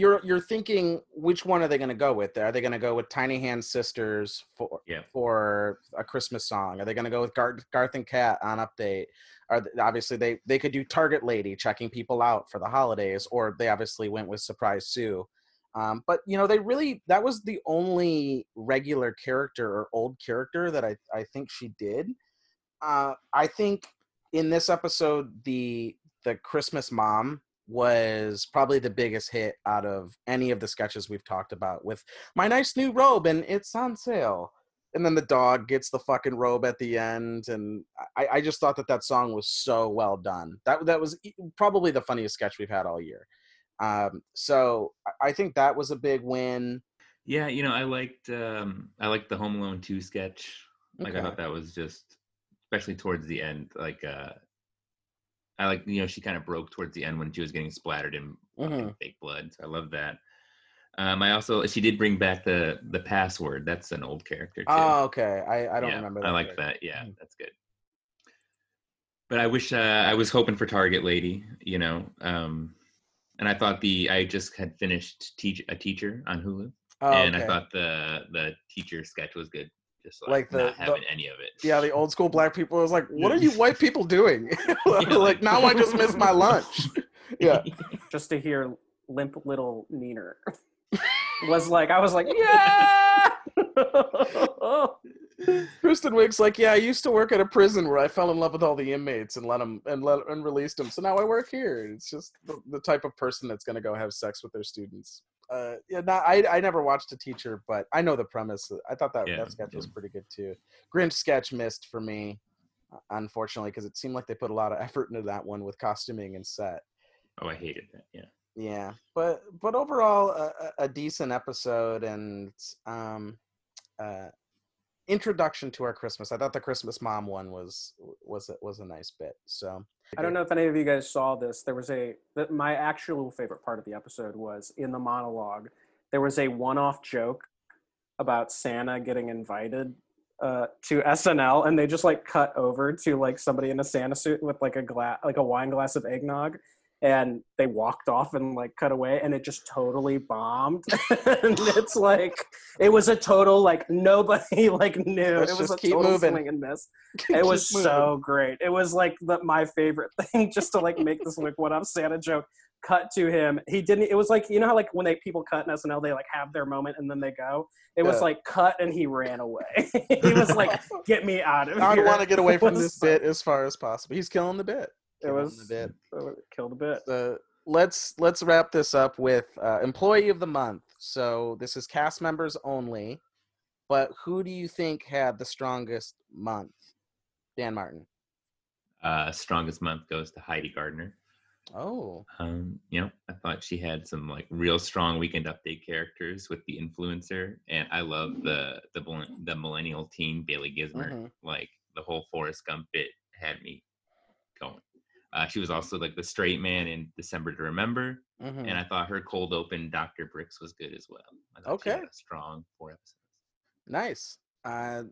[SPEAKER 3] you're you're thinking which one are they going to go with? Are they going to go with Tiny Hand Sisters for
[SPEAKER 4] Yeah.
[SPEAKER 3] for a Christmas song? Are they going to go with Garth, Garth and Kat on Update? Are obviously they they could do Target Lady checking people out for the holidays, or they obviously went with Surprise Sue. Um, but you know they really that was the only regular character or old character that I I think she did. Uh, I think in this episode the the Christmas mom was probably the biggest hit out of any of the sketches we've talked about with my nice new robe and it's on sale and then the dog gets the fucking robe at the end and i, I just thought that that song was so well done that that was probably the funniest sketch we've had all year um, so I- think that was a big win
[SPEAKER 4] Yeah, you know, I liked um I liked the Home Alone 2 sketch. Like I thought that was just especially towards the end, like uh I like you know, she kind of broke towards the end when she was getting splattered in
[SPEAKER 3] Mhm.
[SPEAKER 4] fake blood. So I love that. Um I also she did bring back the the password. That's an old character too.
[SPEAKER 3] oh okay i, I don't
[SPEAKER 4] Yeah,
[SPEAKER 3] remember that
[SPEAKER 4] I like
[SPEAKER 3] character.
[SPEAKER 4] that. Yeah,
[SPEAKER 3] Mhm.
[SPEAKER 4] that's good. But I wish uh, I was hoping for Target Lady, you know. Um, and I thought the I just had finished teach a teacher on Hulu,
[SPEAKER 3] oh,
[SPEAKER 4] and I thought the the teacher sketch was good. Just like,
[SPEAKER 3] Like the-
[SPEAKER 4] not
[SPEAKER 3] the-
[SPEAKER 4] having any of it.
[SPEAKER 3] yeah the old school black people was like what are you white people doing like
[SPEAKER 4] like-
[SPEAKER 3] now i just missed my lunch yeah
[SPEAKER 5] Just to hear limp little Neener was like, I was like, yeah.
[SPEAKER 3] Kristen Wiig's like, yeah, I used to work at a prison where I fell in love with all the inmates and let them and let and released them. So now I work here. It's just the, the type of person that's gonna go have sex with their students. Uh, yeah, not, I I never watched a teacher, but I know the premise. I thought that
[SPEAKER 4] Yeah,
[SPEAKER 3] that sketch was pretty good too. Grinch sketch missed for me, uh, unfortunately, because it seemed like they put a lot of effort into that one with costuming and set.
[SPEAKER 4] Oh, I hated that. Yeah.
[SPEAKER 3] Yeah, but but overall, a, a decent episode and um, uh, introduction to our Christmas. I thought the Christmas mom one was was was a nice bit. So
[SPEAKER 5] I don't know if any of you guys saw this. There was a my actual favorite part of the episode was in the monologue. There was a one-off joke about Santa getting invited uh, to SNL, and they just like cut over to like somebody in a Santa suit with like a glass, like a wine glass of eggnog, and they walked off and like cut away, and it just totally bombed. and it's like it was a total like nobody like knew.
[SPEAKER 3] Let's
[SPEAKER 5] it was
[SPEAKER 3] just keep moving.
[SPEAKER 5] swing and miss it was
[SPEAKER 3] moving.
[SPEAKER 5] so great. It was like the, my favorite thing, just to like make this like one up Santa joke. Cut to him. He didn't. It was like you know how like when they people cut in SNL, they like have their moment and then they go. It was
[SPEAKER 3] Yeah.
[SPEAKER 5] like cut and he ran away. he was like, "Get me out of
[SPEAKER 3] I
[SPEAKER 5] here!"
[SPEAKER 3] I want to get away from this
[SPEAKER 5] so-
[SPEAKER 3] bit as far as possible. He's killing the bit.
[SPEAKER 5] It was
[SPEAKER 3] the bit.
[SPEAKER 5] it killed a bit.
[SPEAKER 3] So let's let's wrap this up with uh, employee of the month. So this is cast members only, but who do you think had the strongest month? Dan Martin.
[SPEAKER 4] Uh, strongest month goes to Heidi Gardner.
[SPEAKER 3] Oh,
[SPEAKER 4] Um, you know, I thought she had some like real strong weekend update characters with the influencer, and I love the the the millennial teen Bailey Gismert.
[SPEAKER 3] Mhm.
[SPEAKER 4] Like the whole Forrest Gump bit had me going. Uh, she was also like the straight man in December to Remember,
[SPEAKER 3] mhm.
[SPEAKER 4] and I thought her cold open Dr. Birx was good as well. I thought she had
[SPEAKER 3] Okay.
[SPEAKER 4] a strong four episodes.
[SPEAKER 3] nice. Uh,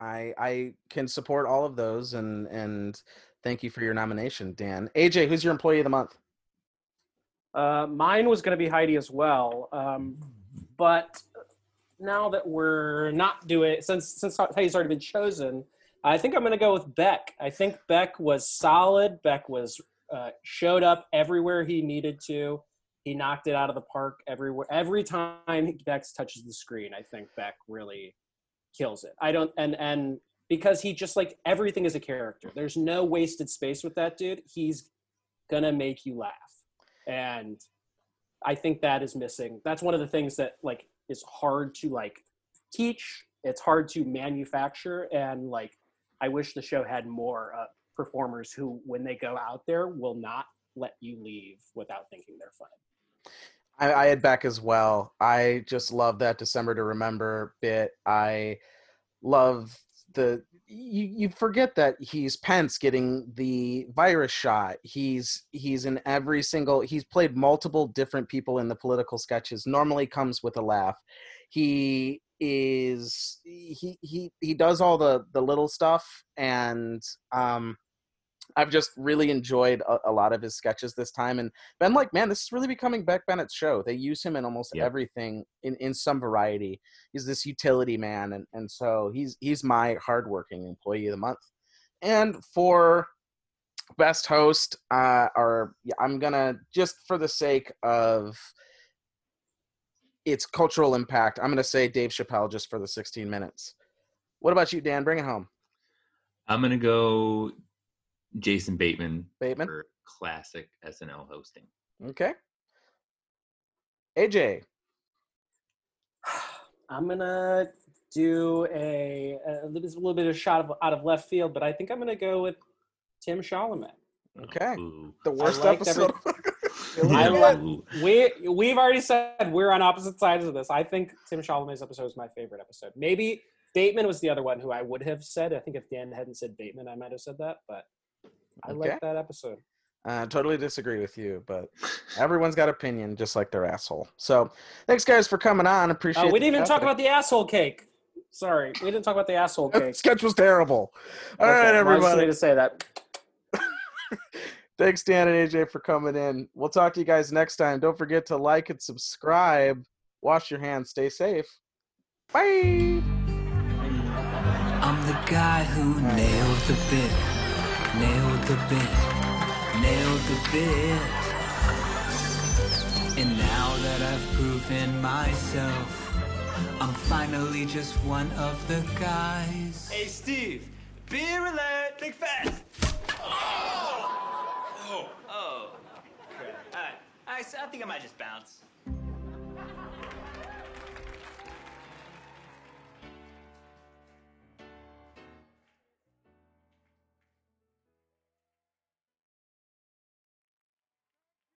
[SPEAKER 3] I I can support all of those, and and thank you for your nomination, Dan. AJ, who's your employee of the month?
[SPEAKER 5] Uh, mine was going to be Heidi as well, um, but now that we're not doing since since Heidi's already been chosen, I think I'm going to go with Beck. I think Beck was solid. Beck was uh, showed up everywhere he needed to. He knocked it out of the park everywhere. Every time Beck touches the screen, I think Beck really kills it. I don't and and because he just like everything is a character. There's no wasted space with that dude. He's gonna make you laugh and i think that is missing that's one of the things that like is hard to like teach it's hard to manufacture and like i wish the show had more uh, performers who when they go out there will not let you leave without thinking they're funny
[SPEAKER 3] I, I had Beck as well. I just love that December to Remember bit. I love the you, you forget that he's Pence getting the virus shot. He's he's in every single he's played multiple different people in the political sketches. Normally comes with a laugh. He is he he he does all the the little stuff and um I've just really enjoyed a, a, lot of his sketches this time and been like, man, this is really becoming Beck Bennett's show. They use him in almost
[SPEAKER 4] Yep.
[SPEAKER 3] everything in, in some variety. He's this utility man and, and so he's he's my hardworking employee of the month. And for best host, uh or yeah, I'm gonna just for the sake of its cultural impact, I'm gonna say Dave Chappelle just for the 16 minutes. What about you, Dan? Bring it home.
[SPEAKER 4] I'm gonna go Jason Bateman,
[SPEAKER 3] Bateman?
[SPEAKER 4] for classic SNL hosting.
[SPEAKER 3] Okay. AJ.
[SPEAKER 5] I'm gonna do a, a little, a little bit of shot of, out of left field, but I think I'm gonna go with Tim Chalamet.
[SPEAKER 3] Okay.
[SPEAKER 4] Ooh.
[SPEAKER 3] The worst
[SPEAKER 5] episode. every-
[SPEAKER 3] episode.
[SPEAKER 5] I
[SPEAKER 3] Look
[SPEAKER 5] like-
[SPEAKER 3] at-
[SPEAKER 4] Ooh.
[SPEAKER 5] We we've already said we're on opposite sides of this. I think Tim Chalamet's episode is my favorite episode. Maybe Bateman was the other one who I would have said. I think if Dan hadn't said Bateman, I might have said that. But I
[SPEAKER 3] Okay.
[SPEAKER 5] like that episode.
[SPEAKER 3] Uh, totally disagree with you, but everyone's got opinion, just like their asshole. So, thanks guys for coming on. Appreciate.
[SPEAKER 5] Oh, we didn't even talk about the asshole cake. Sorry, we didn't talk about the asshole
[SPEAKER 3] That
[SPEAKER 5] cake.
[SPEAKER 3] sketch was terrible. All
[SPEAKER 5] Okay,
[SPEAKER 3] right,
[SPEAKER 5] well, I just
[SPEAKER 3] everybody.
[SPEAKER 5] wanted to say that.
[SPEAKER 3] Thanks, Dan and AJ, for coming in. We'll talk to you guys next time. Don't forget to like and subscribe. Wash your hands. Stay safe. Bye.
[SPEAKER 6] I'm the guy who nailed the bit, nailed the bit, nailed the bit. And now that I've proven myself, I'm finally just one of the guys.
[SPEAKER 7] Hey, Steve, beer alert, think fast. Oh, oh, oh. crap. All right, I, I think I might just bounce.